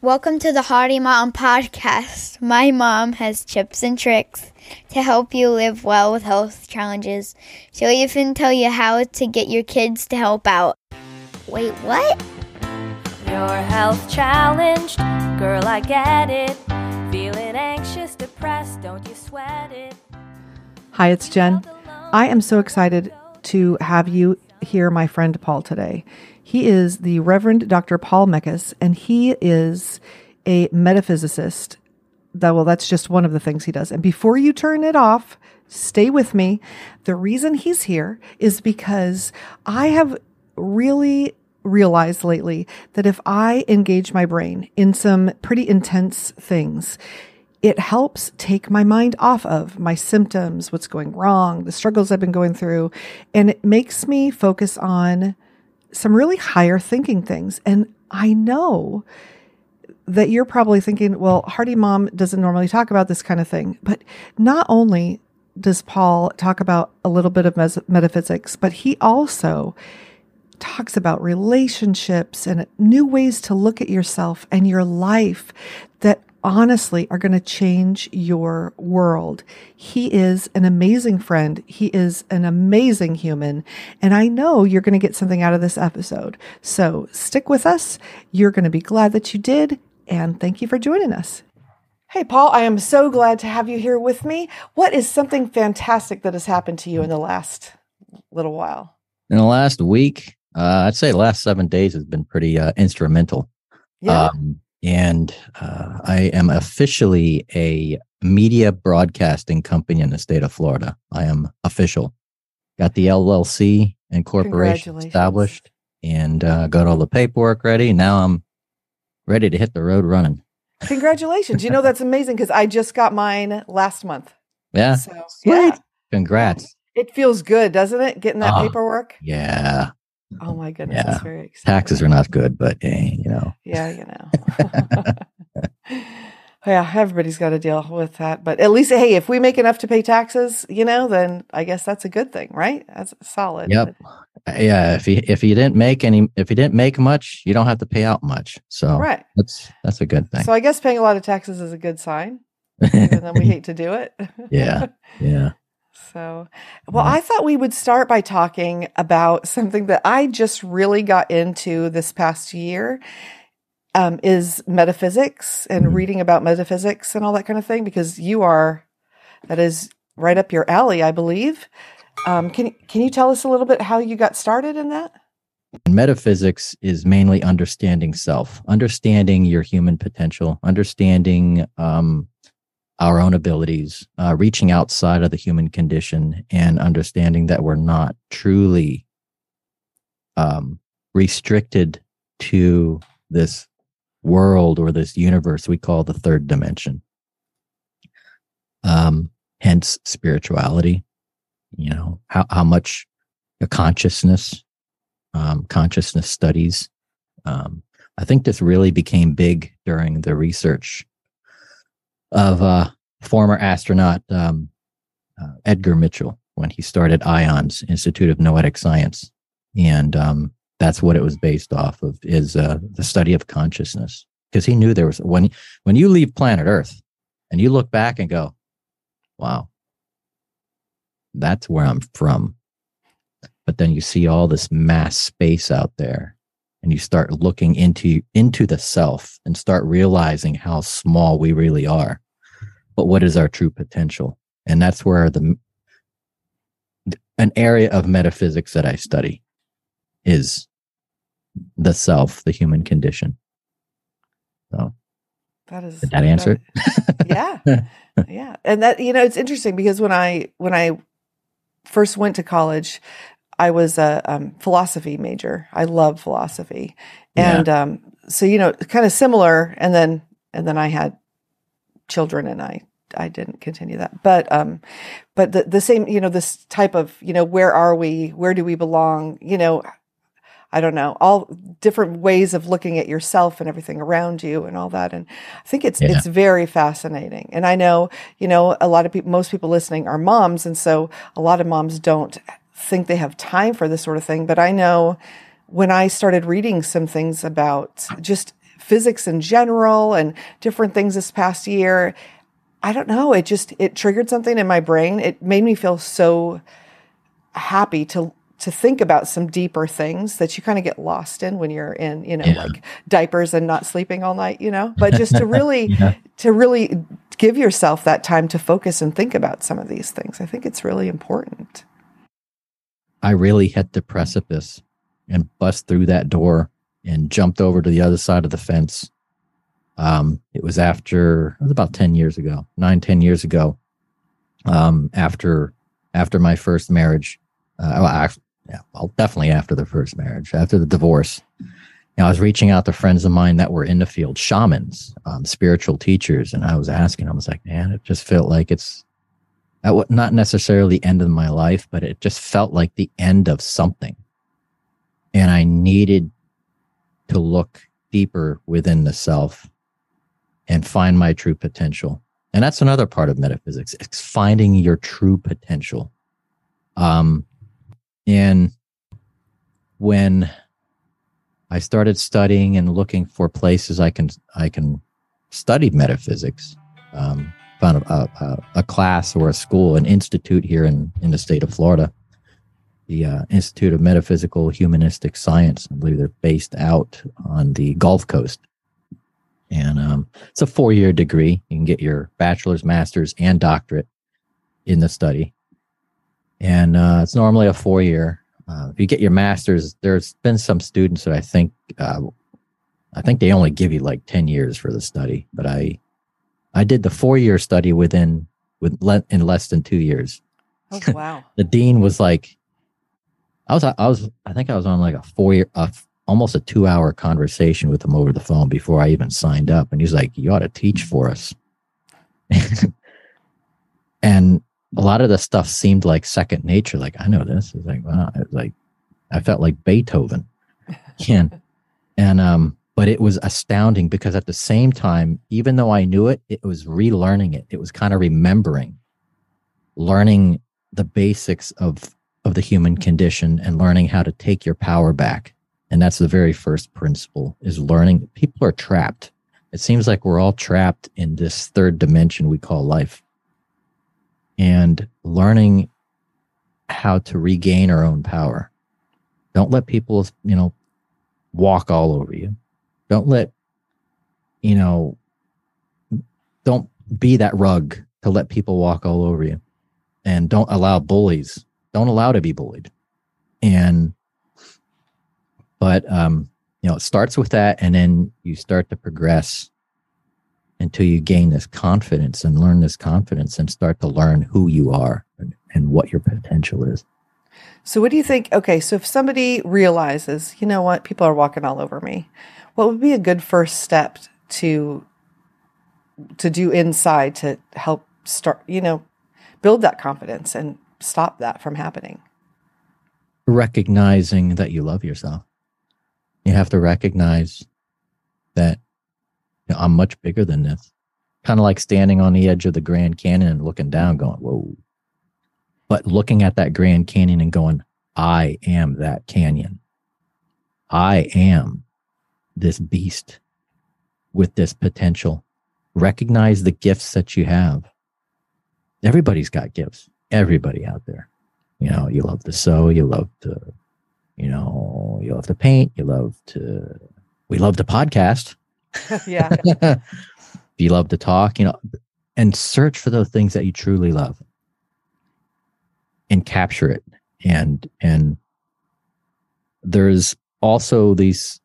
Welcome to the Hardy Mom Podcast. My mom has tips and tricks to help you live well with health challenges. She'll even tell you how to get your kids to help out. Wait, what? You're health challenged, girl, I get it. Feeling anxious, depressed, don't you sweat it. Hi, it's Jen. I am so excited to have you hear my friend Paul today. He is the Reverend Dr. Paul Meckes, and he is a metaphysicist. That well, that's just one of the things he does. And before you turn it off, stay with me. The reason he's here is because I have really realized lately that if I engage my brain in some pretty intense things, it helps take my mind off of my symptoms, what's going wrong, the struggles I've been going through, and it makes me focus on some really higher thinking things. And I know that you're probably thinking, well, Hardy Mom doesn't normally talk about this kind of thing. But not only does Paul talk about a little bit of mes- metaphysics, but he also talks about relationships and new ways to look at yourself and your life that honestly are going to change your world. He is an amazing friend. He is an amazing human. And I know you're going to get something out of this episode. So stick with us. You're going to be glad that you did. And thank you for joining us. Hey, Paul, I am so glad to have you here with me. What is something fantastic that has happened to you in the last little while? In the last week, uh, I'd say the last seven days has been pretty uh, instrumental. Yeah. Um, and uh, I am officially a media broadcasting company in the state of Florida. I am official. Got the LLC and corporation established, and uh, got all the paperwork ready. Now I'm ready to hit the road running. Congratulations. you know, that's amazing because I just got mine last month. Yeah, So, yeah, congrats. it feels good, doesn't it? Getting that Ah. paperwork. Yeah, Oh my goodness, Yeah. very exciting. taxes are not good, but eh, you know, Yeah, you know. yeah, everybody's got to deal with that. But at least, hey, if we make enough to pay taxes, you know, then I guess that's a good thing, right? That's solid. Yep. yeah. If you if you didn't make any, if you didn't make much, you don't have to pay out much. So Right. that's that's a good thing. So I guess paying a lot of taxes is a good sign. And then we hate to do it. yeah, yeah. So, well, I thought we would start by talking about something that I just really got into this past year. Um, is metaphysics and Mhm. reading about metaphysics and all that kind of thing because you are that is right up your alley, I believe. Um, can can you tell us a little bit how you got started in that? Metaphysics is mainly understanding self, understanding your human potential, understanding um, our own abilities, uh, reaching outside of the human condition, and understanding that we're not truly um, restricted to this world or this universe we call the third dimension. Um, hence spirituality. You know how how much a consciousness um, consciousness studies. Um, I think this really became big during the research of uh, former astronaut um, uh, Edgar Mitchell when he started IONS Institute of Noetic Science, and um, that's what it was based off of is uh, the study of consciousness. Because he knew there was when when you leave planet Earth and you look back and go, wow, that's where I'm from. But then you see all this mass space out there and you start looking into into the self and start realizing how small we really are. But what is our true potential? And that's where the an area of metaphysics that i study is the self the human condition. So That is did that answer that- yeah. Yeah. And that you know it's interesting because when i when i first went to college i was a um, philosophy major i love philosophy Yeah. and um, so you know kind of similar and then and then i had children and i i didn't continue that but um but the, the same you know this type of you know where are we where do we belong you know I don't know, all different ways of looking at yourself and everything around you and all that. And I think it's Yeah. it's very fascinating. And I know, you know, a lot of people most people listening are moms, and so a lot of moms don't think they have time for this sort of thing. But I know when I started reading some things about just physics in general and different things this past year. I don't know. It just it triggered something in my brain. It made me feel so happy to to think about some deeper things that you kind of get lost in when you're in, you know, yeah. like diapers and not sleeping all night, you know, but just to really, yeah. to really give yourself that time to focus and think about some of these things. I think it's really important. I really hit the precipice and bust through that door and jumped over to the other side of the fence. Um, it was after, it was about 10 years ago, nine, 10 years ago. Um, after, after my first marriage, uh, well, yeah, well, definitely after the first marriage, after the divorce. Know, I was reaching out to friends of mine that were in the field, shamans, um, spiritual teachers, and I was asking. I was like, man, it just felt like it's not necessarily the end of my life, but it just felt like the end of something, and I needed to look deeper within the self and find my true potential. And that's another part of metaphysics. It's finding your true potential. Um, and when I started studying and looking for places I can I can study metaphysics, um, found a, a, a, class or a school, an institute here in in the state of Florida, the uh, Institute of Metaphysical Humanistic Science. I believe they're based out on the Gulf Coast, and um, it's a four year degree. You can get your bachelor's, master's, and doctorate in the study and uh, it's normally a four year. Uh, if you get your master's, there's been some students that I think uh, I think they only give you like ten years for the study, but I I did the four year study within with le- in less than two years. Oh wow! the dean was like, I was I was I think I was on like a four year uh, almost a two hour conversation with him over the phone before I even signed up, and he's like, "You ought to teach for us." and a lot of the stuff seemed like second nature. Like I know this. It's like wow. It's like I felt like Beethoven. and and um, but it was astounding because at the same time, even though I knew it, it was relearning it. It was kind of remembering, learning the basics of of the human condition and learning how to take your power back. And that's the very first principle is learning. People are trapped. It seems like we're all trapped in this third dimension we call life and learning how to regain our own power. Don't let people, you know, walk all over you. Don't let, you know, don't be that rug to let people walk all over you. And don't allow bullies. Don't allow to be bullied. And, but, um, you know, it starts with that and then you start to progress until you gain this confidence and learn this confidence and start to learn who you are and, and what your potential is. So, what do you think? Okay, so if somebody realizes, you know what, people are walking all over me, what would be a good first step to to do inside to help start, you know, build that confidence and stop that from happening? Recognizing that you love yourself. You have to recognize that you know, I'm much bigger than this. Kind of like standing on the edge of the Grand Canyon and looking down, going, whoa. But looking at that Grand Canyon and going, I am that canyon. I am this beast with this potential. Recognize the gifts that you have. Everybody's got gifts. Everybody out there. You know, you love to sew, you love to, you know, you love to paint, you love to, we love to podcast. yeah. you love to talk, you know, and search for those things that you truly love and capture it. And, and there's also these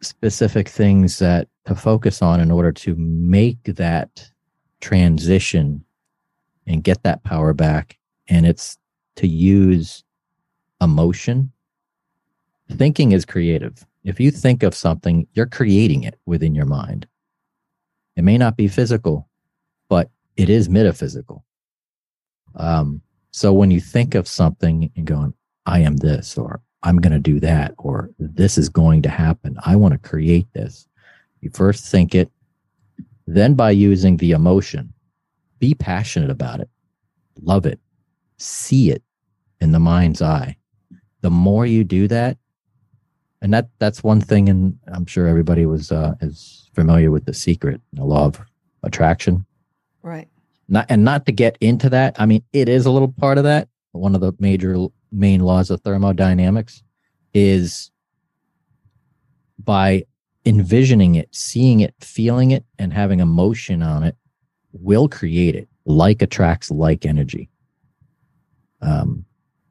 specific things that to focus on in order to make that transition and get that power back. And it's to use emotion. Thinking is creative if you think of something, you're creating it within your mind. It may not be physical, but it is metaphysical. Um, so when you think of something and going, I am this, or I'm going to do that, or this is going to happen, I want to create this. You first think it, then by using the emotion, be passionate about it, love it, see it in the mind's eye. The more you do that, and that that's one thing and i'm sure everybody was uh is familiar with the secret the law of attraction Right. Not and not to get into that i mean it is a little part of that one of the major main laws of thermodynamics is by envisioning it seeing it feeling it and having emotion on it will create it like attracts like energy. Um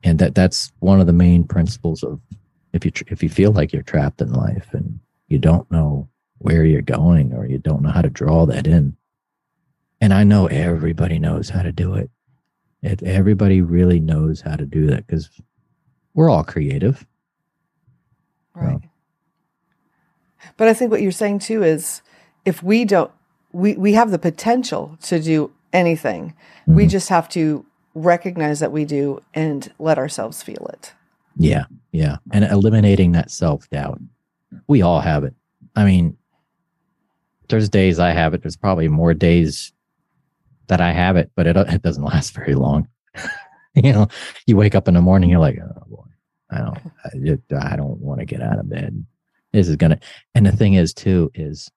and that that's one of the main principles of if you if you feel like you're trapped in life and you don't know where you're going or you don't know how to draw that in and i know everybody knows how to do it, it everybody really knows how to do that because we're all creative Right. But I think what you're saying too is if we don't we we have the potential to do anything. We Mhm. just have to recognize that we do and let ourselves feel it. Yeah, yeah. And eliminating that self doubt. We all have it. I mean, there's days I have it. There's probably more days that I have it, but it, it doesn't last very long. you know, you wake up in the morning, you're like, oh boy, I don't, I, I don't want to get out of bed. This is to, and the thing is, too, is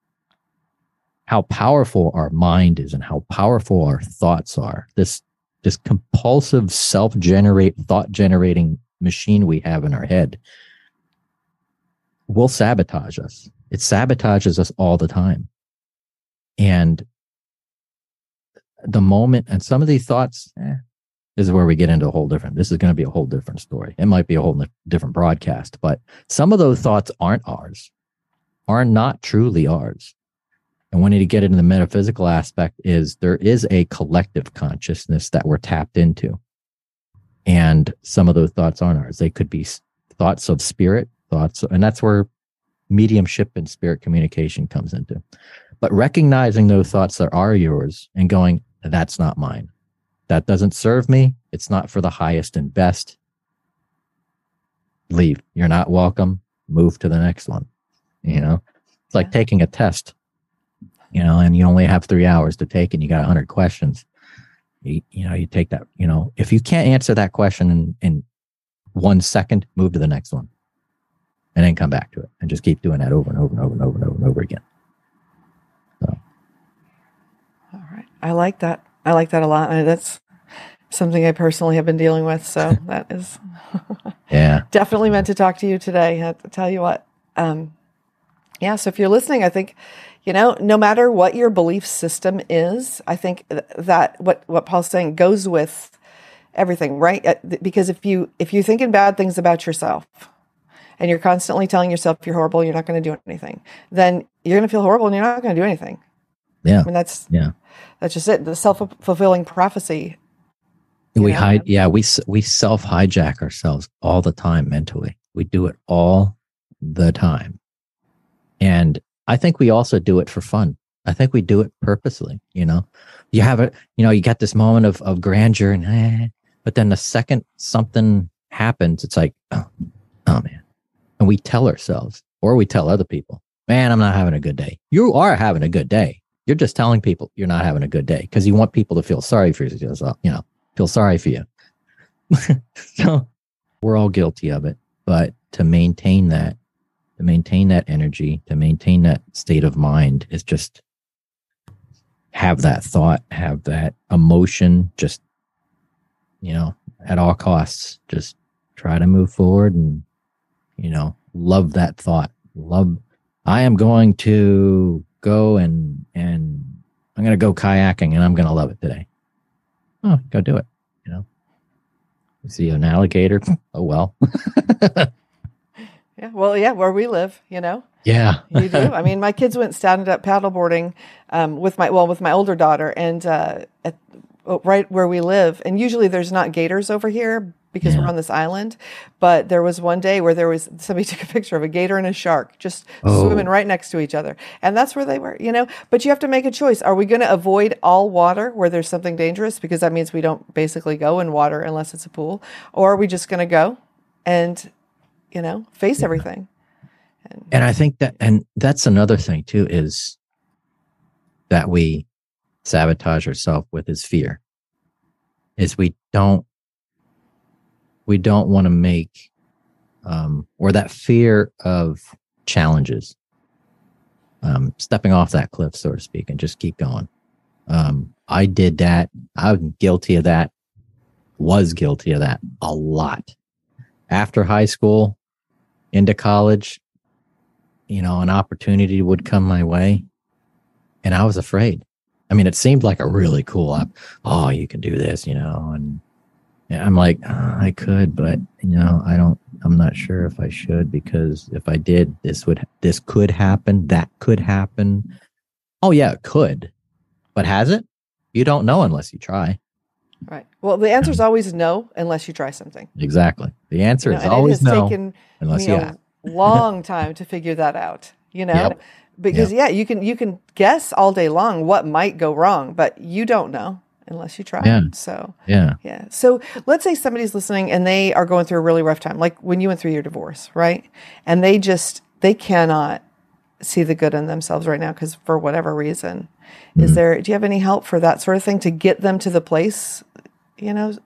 how powerful our mind is and how powerful our thoughts are. This, this compulsive self generate, thought generating machine we have in our head will sabotage us. It sabotages us all the time. And the moment, and some of these thoughts, eh, this is where we get into a whole different, this is going to be a whole different story. It might be a whole different broadcast, but some of those thoughts aren't ours, are not truly ours. And when to get into the metaphysical aspect is there is a collective consciousness that we're tapped into and some of those thoughts aren't ours. They could be thoughts of spirit, thoughts, and that's where mediumship and spirit communication comes into. But recognizing those thoughts that are yours and going, that's not mine. That doesn't serve me. It's not for the highest and best. Leave. You're not welcome. Move to the next one. You know, it's like taking a test, you know, and you only have three hours to take and you got 100 questions you, you know you take that you know if you can't answer that question in, in one second move to the next one and then come back to it and just keep doing that over and over and over and over and over and over again All right. I like that. I like that a lot. And that's something I personally have been dealing with. So that is yeah definitely meant to talk to you today. I to tell you what. Um, yeah. So if you're listening, I think, you know, no matter what your belief system is, I think that what, what Paul's saying goes with everything, right? Uh, Because if you, if you're thinking bad things about yourself and you're constantly telling yourself you're horrible, you're not going to do anything, then you're going to feel horrible and you're not going to do anything. yeah I mean, that's, yeah that's just it. The self fulfilling prophecy. we know? hide yeah we we self hijack ourselves all the time mentally we do it all the time and i think we also do it for fun i think we do it purposely you know you have it you know you got this moment of, of grandeur and eh, but then the second something happens it's like oh, oh man and we tell ourselves or we tell other people man i'm not having a good day you are having a good day you're just telling people you're not having a good day because you want people to feel sorry for yourself you know feel sorry for you. So we're all guilty of it but to maintain that to maintain that energy to maintain that state of mind is just have that thought have that emotion just you know at all costs just try to move forward and you know love that thought. Love i am going to go and and i'm going to go kayaking and i'm going to love it today oh go do it you know you see an alligator oh well Yeah. Well, yeah, where we live, you know, yeah you do. I mean, my kids went stand up paddleboarding um, with my, well, with my older daughter and uh, at, oh, right where we live. And usually there's not gators over here because Yeah. we're on this island. But there was one day where there was somebody took a picture of a gator and a shark just Oh. swimming right next to each other. And that's where they were, you know. But you have to make a choice. Are we going to avoid all water where there's something dangerous? Because that means we don't basically go in water unless it's a pool. Or are we just going to go and, you know, face everything? and i think that and that's another thing too is that we sabotage ourselves with is fear is we don't we don't want to make um, or that fear of challenges, um, stepping off that cliff, so to speak, and just keep going. Um, I did that. I'm guilty of that. Was guilty of that a lot. After high school, into college, you know, an opportunity would come my way, and I was afraid. I mean, it seemed like a really cool op. Oh, you can do this, you know, and I'm like, oh, I could, but you know, I don't. I'm not sure if I should because if I did, this would this could happen. That could happen. Oh yeah, it could, but has it? You don't know unless you try. Right. Well, the answer is always no unless you try something. Exactly. The answer You know, is always no taken unless you a ask. long time to figure that out. You know, Yep. because yeah, you can you can guess all day long what might go wrong, but you don't know unless you try. Yeah. So Yeah. yeah. So let's say somebody's listening and they are going through a really rough time, like when you went through your divorce, right? And they just they cannot see the good in themselves right now because for whatever reason. Is there do you have any help for that sort of thing to get them to the place, you know,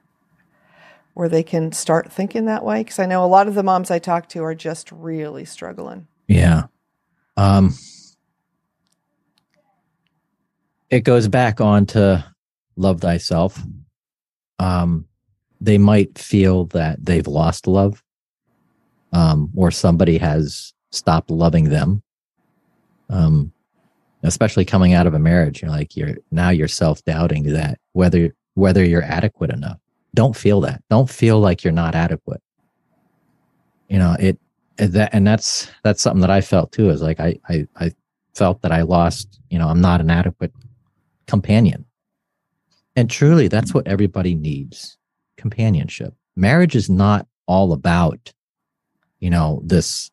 where they can start thinking that way? Because I know a lot of the moms I talk to are just really struggling. Yeah. Um it goes back on to love thyself. Um they might feel that they've lost love. Um or somebody has stopped loving them. Um especially coming out of a marriage, you're like you're now you're self-doubting that whether whether you're adequate enough. Don't feel that. Don't feel like you're not adequate. You know, it that and that's that's something that I felt too. Is like I I I felt that I lost. You know, I'm not an adequate companion. And truly, that's what everybody needs: companionship. Marriage is not all about, you know, this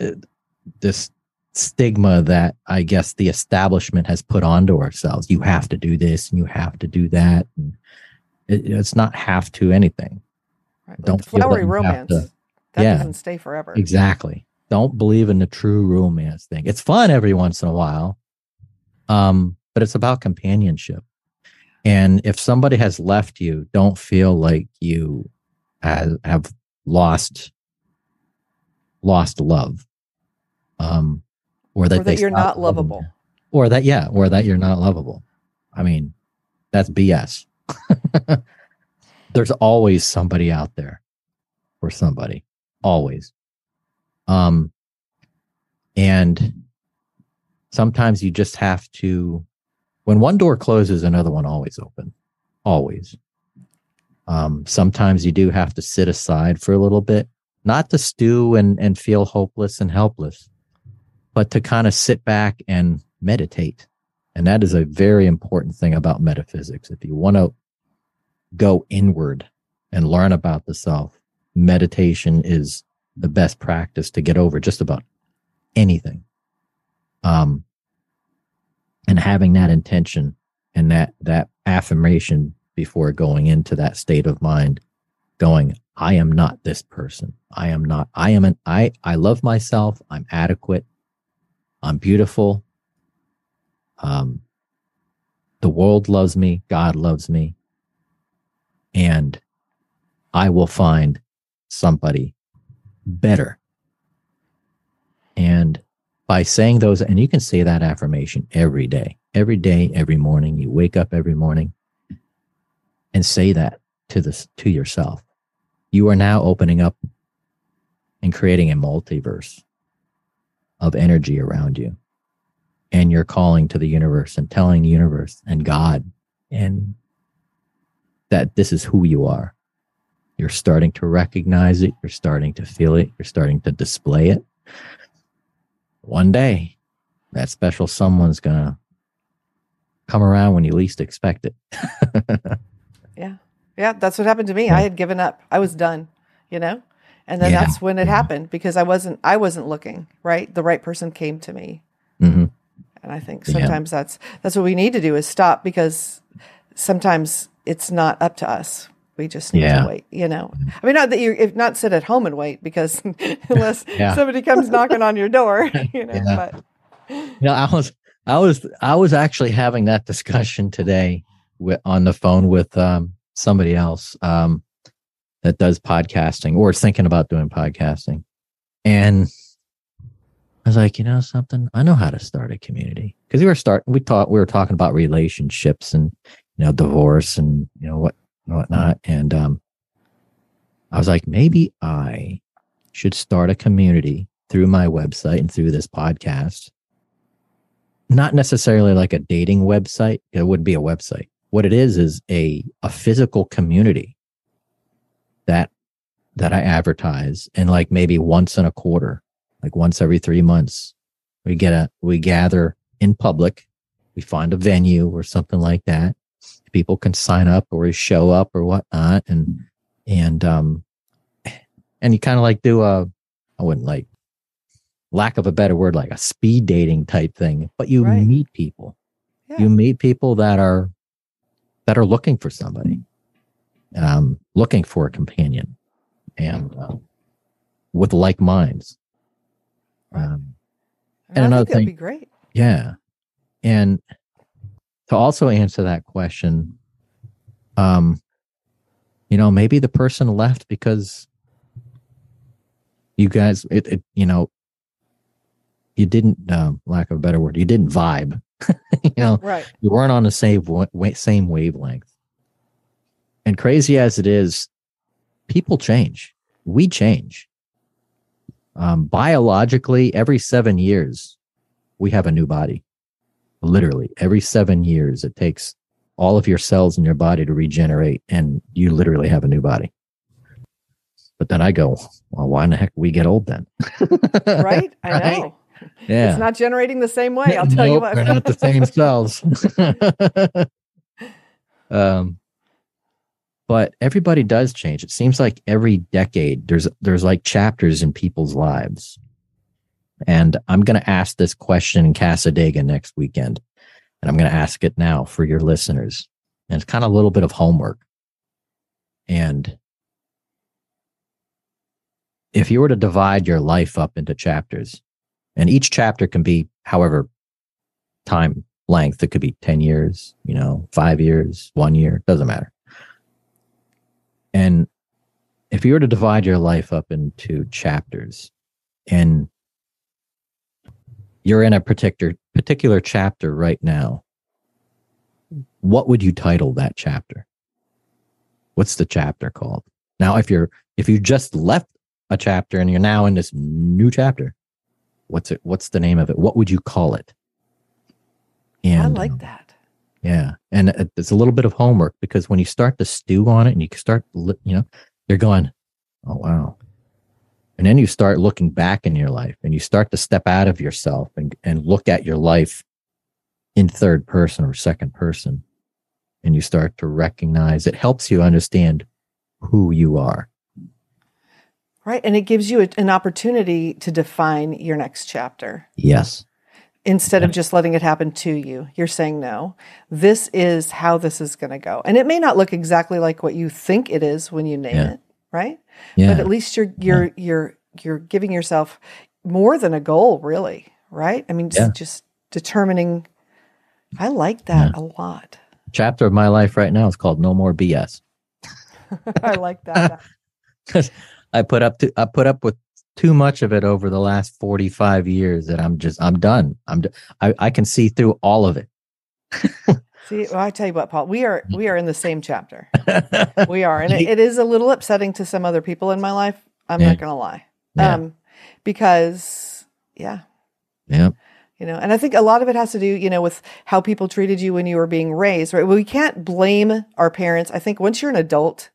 uh, this stigma that I guess the establishment has put onto ourselves. You have to do this and you have to do that. And it, it's not have to anything. Right? Like Don't the feel that flowery romance. to- that Yeah. doesn't stay forever. Exactly. Don't believe in the true romance thing. It's fun every once in a while. Um, but it's about companionship. And if somebody has left you, don't feel like you have, lost lost love. Um or that, or that you're not lovable. you. Or that yeah, or that you're not lovable. I mean, that's BS. There's always somebody out there for somebody always um and sometimes you just have to when one door closes another one always open. Always. Um sometimes you do have to sit aside for a little bit not to stew and and feel hopeless and helpless but to kind of sit back and meditate. And that is a very important thing about metaphysics. If you want to go inward and learn about the self meditation is the best practice to get over just about anything. Um, and having that intention and that, that affirmation before going into that state of mind, going, I am not this person. I am not, I am an, I, I love myself. I'm adequate. I'm beautiful. Um, the world loves me. God loves me. And I will find somebody better. And by saying those, and you can say that affirmation every day, every day, every morning. You wake up every morning and say that to this to yourself. You are now opening up and creating a multiverse of energy around you. And you're calling to the universe and telling the universe and God and that this is who you are. You're starting to recognize it. You're starting to feel it. You're starting to display it. One day, that special someone's going to come around when you least expect it. Yeah. Yeah. That's what happened to me. Yeah. I had given up. I was done, you know? And then Yeah. that's when it happened because I wasn't I wasn't looking, right? The right person came to me. hmm And I think Yeah. sometimes that's that's what we need to do is stop because sometimes it's not up to us. We just need Yeah. to wait, you know. I mean, not that you if not sit at home and wait because unless Yeah. somebody comes knocking on your door, you know. Yeah. But You know, I was, I was, I was actually having that discussion today with, on the phone with um, somebody else. Um, that does podcasting or is thinking about doing podcasting. And I was like, you know something? I know how to start a community because we were starting. We taught we were talking about relationships and you know divorce and you know what whatnot. And um, I was like, maybe I should start a community through my website and through this podcast. Not necessarily like a dating website. It would be a website. What it is is a a physical community that that I advertise and like maybe once in a quarter like once every three months. We get a, we gather in public. We find a venue or something like that. People can sign up or show up or whatnot. And, and, um, and you kind of like do a, I wouldn't like, lack of a better word, like a speed dating type thing, but you right. meet people. Yeah. You meet people that are, that are looking for somebody, um, looking for a companion and, uh, with like minds. Um, and, and another thing, be great. Yeah, and to also answer that question, um, you know, maybe the person left because you guys, it, it you know, you didn't, um, lack of a better word, you didn't vibe. you know, right? You weren't on the same same wavelength. And crazy as it is, people change. We change. Um, biologically, every seven years, we have a new body. Literally, every seven years, it takes all of your cells in your body to regenerate, and you literally have a new body. But then I go, well, why in the heck we get old then? right? I right? know. Yeah. It's not generating the same way. I'll tell nope, you what. they're not the same cells. um, but everybody does change. It seems like every decade there's there's like chapters in people's lives. And I'm going to ask this question in Cassadaga next weekend. And I'm going to ask it now for your listeners. And it's kind of a little bit of homework. And if you were to divide your life up into chapters, and each chapter can be however time length, it could be 10 years, you know, five years, one year, doesn't matter. And if you were to divide your life up into chapters and you're in a particular particular chapter right now, what would you title that chapter? What's the chapter called? Now, if you're if you just left a chapter and you're now in this new chapter, what's it? What's the name of it? What would you call it? And I like um, that. Yeah. And it's a little bit of homework because when you start to stew on it and you start, you know, you're going, oh, wow. And then you start looking back in your life and you start to step out of yourself and, and look at your life in third person or second person. And you start to recognize it helps you understand who you are. Right. And it gives you a, an opportunity to define your next chapter. Yes instead of just letting it happen to you. You're saying, no, this is how this is going to go. And it may not look exactly like what you think it is when you name yeah. it, right? Yeah. But at least you're, you're, yeah. you're, you're giving yourself more than a goal, really, right? I mean, just, just determining, I like that a lot. Chapter of my life right now is called No More BS. I like that. Because I put up to, I put up with too much of it over the last 45 years that I'm just I'm done. I'm I, I can see through all of it. see, well, I tell you what, Paul, we are we are in the same chapter. we are, and it, it is a little upsetting to some other people in my life. I'm yeah. not going to lie, yeah. um, because yeah, yeah. You know, and I think a lot of it has to do, you know, with how people treated you when you were being raised, right? Well, we can't blame our parents. I think once you're an adult,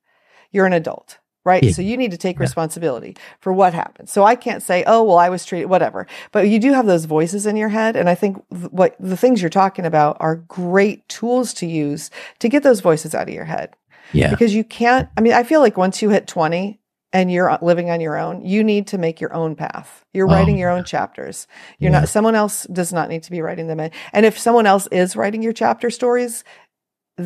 you're an adult right? Yeah. So you need to take yeah. responsibility for what happened. So I can't say, oh, well, I was treated, whatever. But you do have those voices in your head. And I think what the things you're talking about are great tools to use to get those voices out of your head. Yeah. Because you can't, I mean, I feel like once you hit 20, and you're uh, living on your own, you need to make your own path. You're oh, writing your own chapters. You're yeah. not, someone else does not need to be writing them in. And if someone else is writing your chapter stories,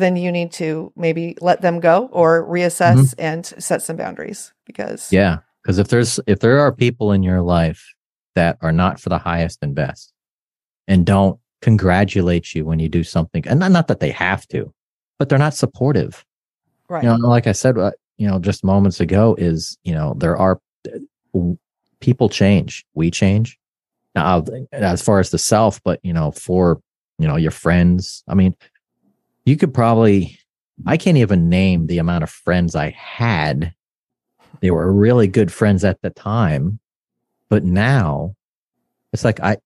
then you need to maybe let them go or reassess mm-hmm. and set some boundaries because yeah because if there's if there are people in your life that are not for the highest and best and don't congratulate you when you do something and not, not that they have to but they're not supportive. Right. you know like i said uh, you know just moments ago is you know there are people change. We change. Now as far as the self but you know for you know your friends i mean you could probably i can't even name the amount of friends i had. They were really good friends at the time but now it's like i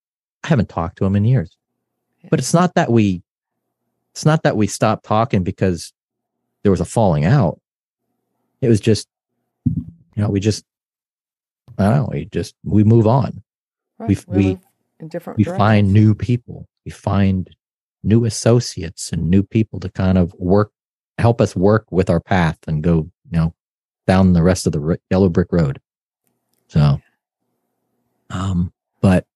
i haven't talked to them in years. But it's not that we it's not that we stopped talking because there was a falling out. It was just you know we just i don't know we just we move on. Right. we we different we find new people. We find new associates and new people to kind of work help us work with our path and go you know down the rest of the yellow brick road so um but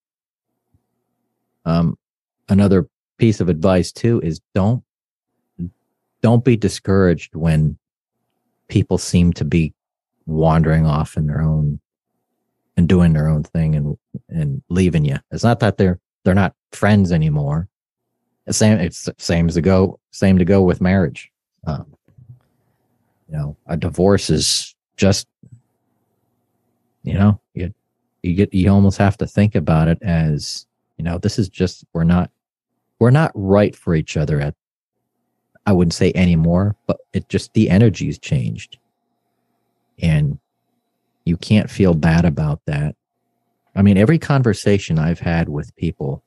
um another piece of advice too is don't don't be discouraged when people seem to be wandering off in their own and doing their own thing and and leaving you. It's not that they're they're not friends anymore. Same it's same as to go same to go with marriage. Um, you know, a divorce is just you know you you get you almost have to think about it as you know this is just we're not we're not right for each other at I wouldn't say anymore, but it just the energy's changed. And you can't feel bad about that. I mean, every conversation I've had with people,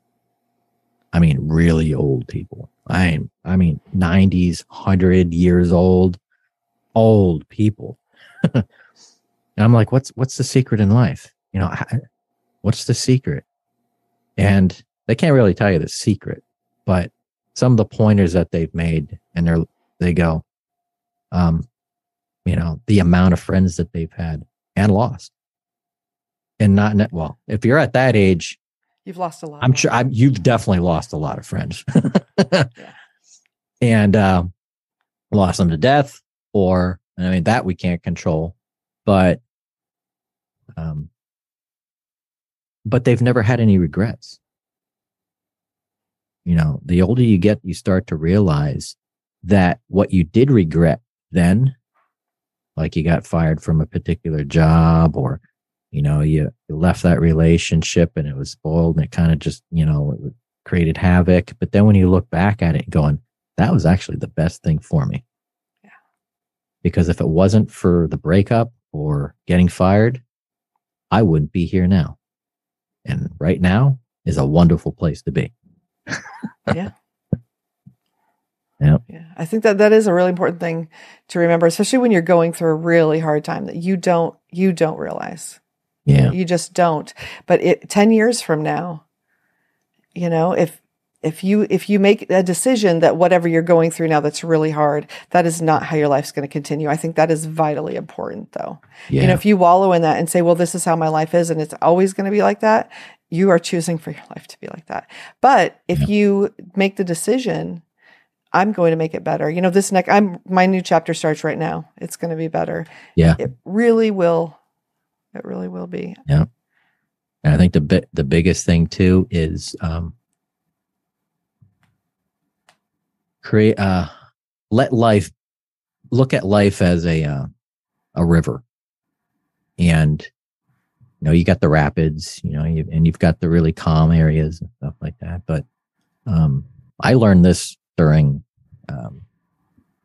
I mean, really old people. I I mean, 90s, 100 years old, old people. and I'm like, what's what's the secret in life? You know, what's the secret? And they can't really tell you the secret, but some of the pointers that they've made and they're they go um you know the amount of friends that they've had and lost and not well if you're at that age You've lost a lot. i'm sure I'm, you've definitely lost a lot of friends. And um lost them to death or i mean that we can't control but um but they've never had any regrets. You know the older you get you start to realize that what you did regret then like you got fired from a particular job or you know you, you left that relationship and it was spoiled and it kind of just you know created havoc but then when you look back at it going that was actually the best thing for me Yeah. because if it wasn't for the breakup or getting fired i wouldn't be here now and right now is a wonderful place to be yeah. Yep. Yeah. I think that that is a really important thing to remember, especially when you're going through a really hard time that you don't you don't realize. Yeah You just don't. But it 10 years from now, you know, if if you if you make a decision that whatever you're going through now that's really hard, that is not how your life's going to continue. I think that is vitally important though. yeah You know, if you wallow in that and say, well, this is how my life is and it's always going to be like that, you are choosing for your life to be like that. But if Yeah. you make the decision, I'm going to make it better. You know, this next, I'm, my new chapter starts right now. It's going to be better. Yeah. It really will. It really will be. Yeah. And I think the bi- the biggest thing too is um, create uh let life look at life as a uh, a river, and you know you got the rapids, you know, you, and you've got the really calm areas and stuff like that. But um, I learned this during um,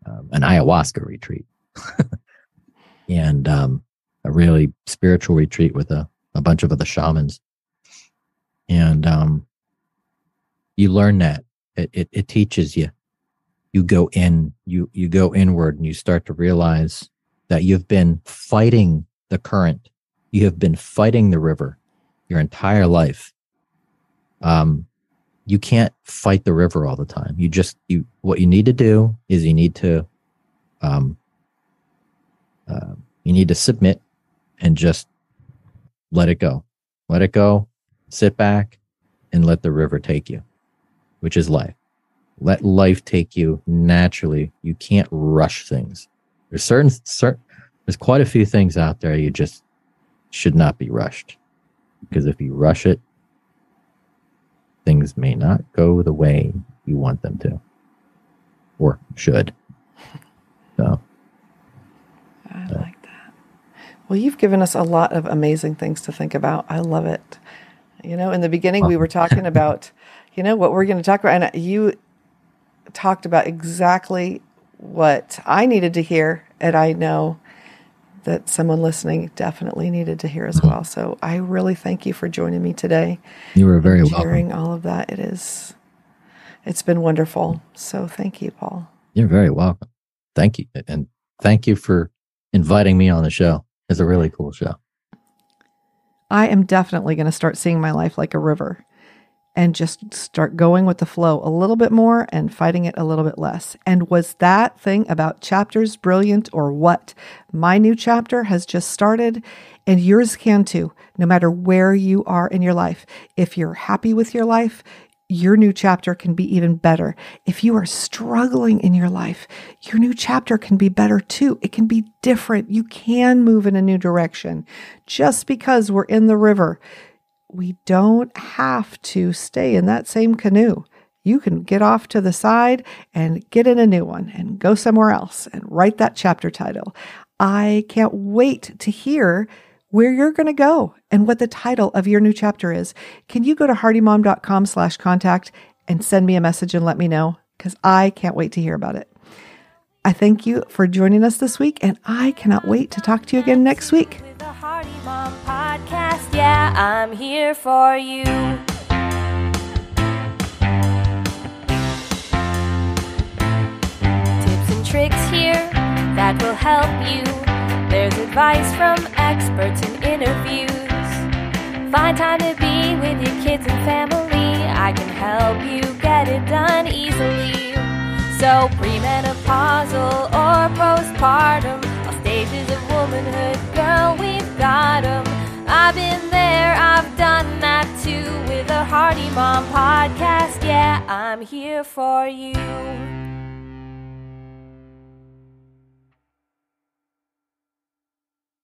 um, an ayahuasca retreat, and um, a really spiritual retreat with a a bunch of other shamans. And um you learn that. It, it it teaches you. You go in you you go inward and you start to realize that you've been fighting the current. You have been fighting the river your entire life. Um you can't fight the river all the time. You just you what you need to do is you need to um uh, you need to submit and just let it go. Let it go. Sit back and let the river take you, which is life. Let life take you naturally. You can't rush things. There's certain, certain there's quite a few things out there you just should not be rushed. Because if you rush it, things may not go the way you want them to or should. So, I Uh, Well, you've given us a lot of amazing things to think about. I love it. You know, in the beginning, we were talking about, you know, what we're going to talk about. And you talked about exactly what I needed to hear. And I know that someone listening definitely needed to hear as uh-huh. well. So I really thank you for joining me today. You were very and welcome. Sharing all of that. It is, it's been wonderful. So thank you, Paul. You're very welcome. Thank you. And thank you for inviting me on the show. It's a really cool show. I am definitely going to start seeing my life like a river and just start going with the flow a little bit more and fighting it a little bit less. And was that thing about chapters brilliant or what? My new chapter has just started and yours can too, no matter where you are in your life. If you're happy with your life, your new chapter can be even better. If you are struggling in your life, your new chapter can be better too. It can be different. You can move in a new direction. Just because we're in the river, we don't have to stay in that same canoe. You can get off to the side and get in a new one and go somewhere else and write that chapter title. I can't wait to hear where you're going to go and what the title of your new chapter is. Can you go to hardymom.com slash contact and send me a message and let me know? Because I can't wait to hear about it. I thank you for joining us this week, and I cannot wait to talk to you again next week. With the Hardy Mom podcast, yeah, I'm here for you. Tips and tricks here that will help you. There's advice from experts and interviews. Find time to be with your kids and family. I can help you get it done easily. So, premenopausal or postpartum, all stages of womanhood, girl, we've got 'em. I've been there, I've done that too with a Hardy Mom podcast. Yeah, I'm here for you.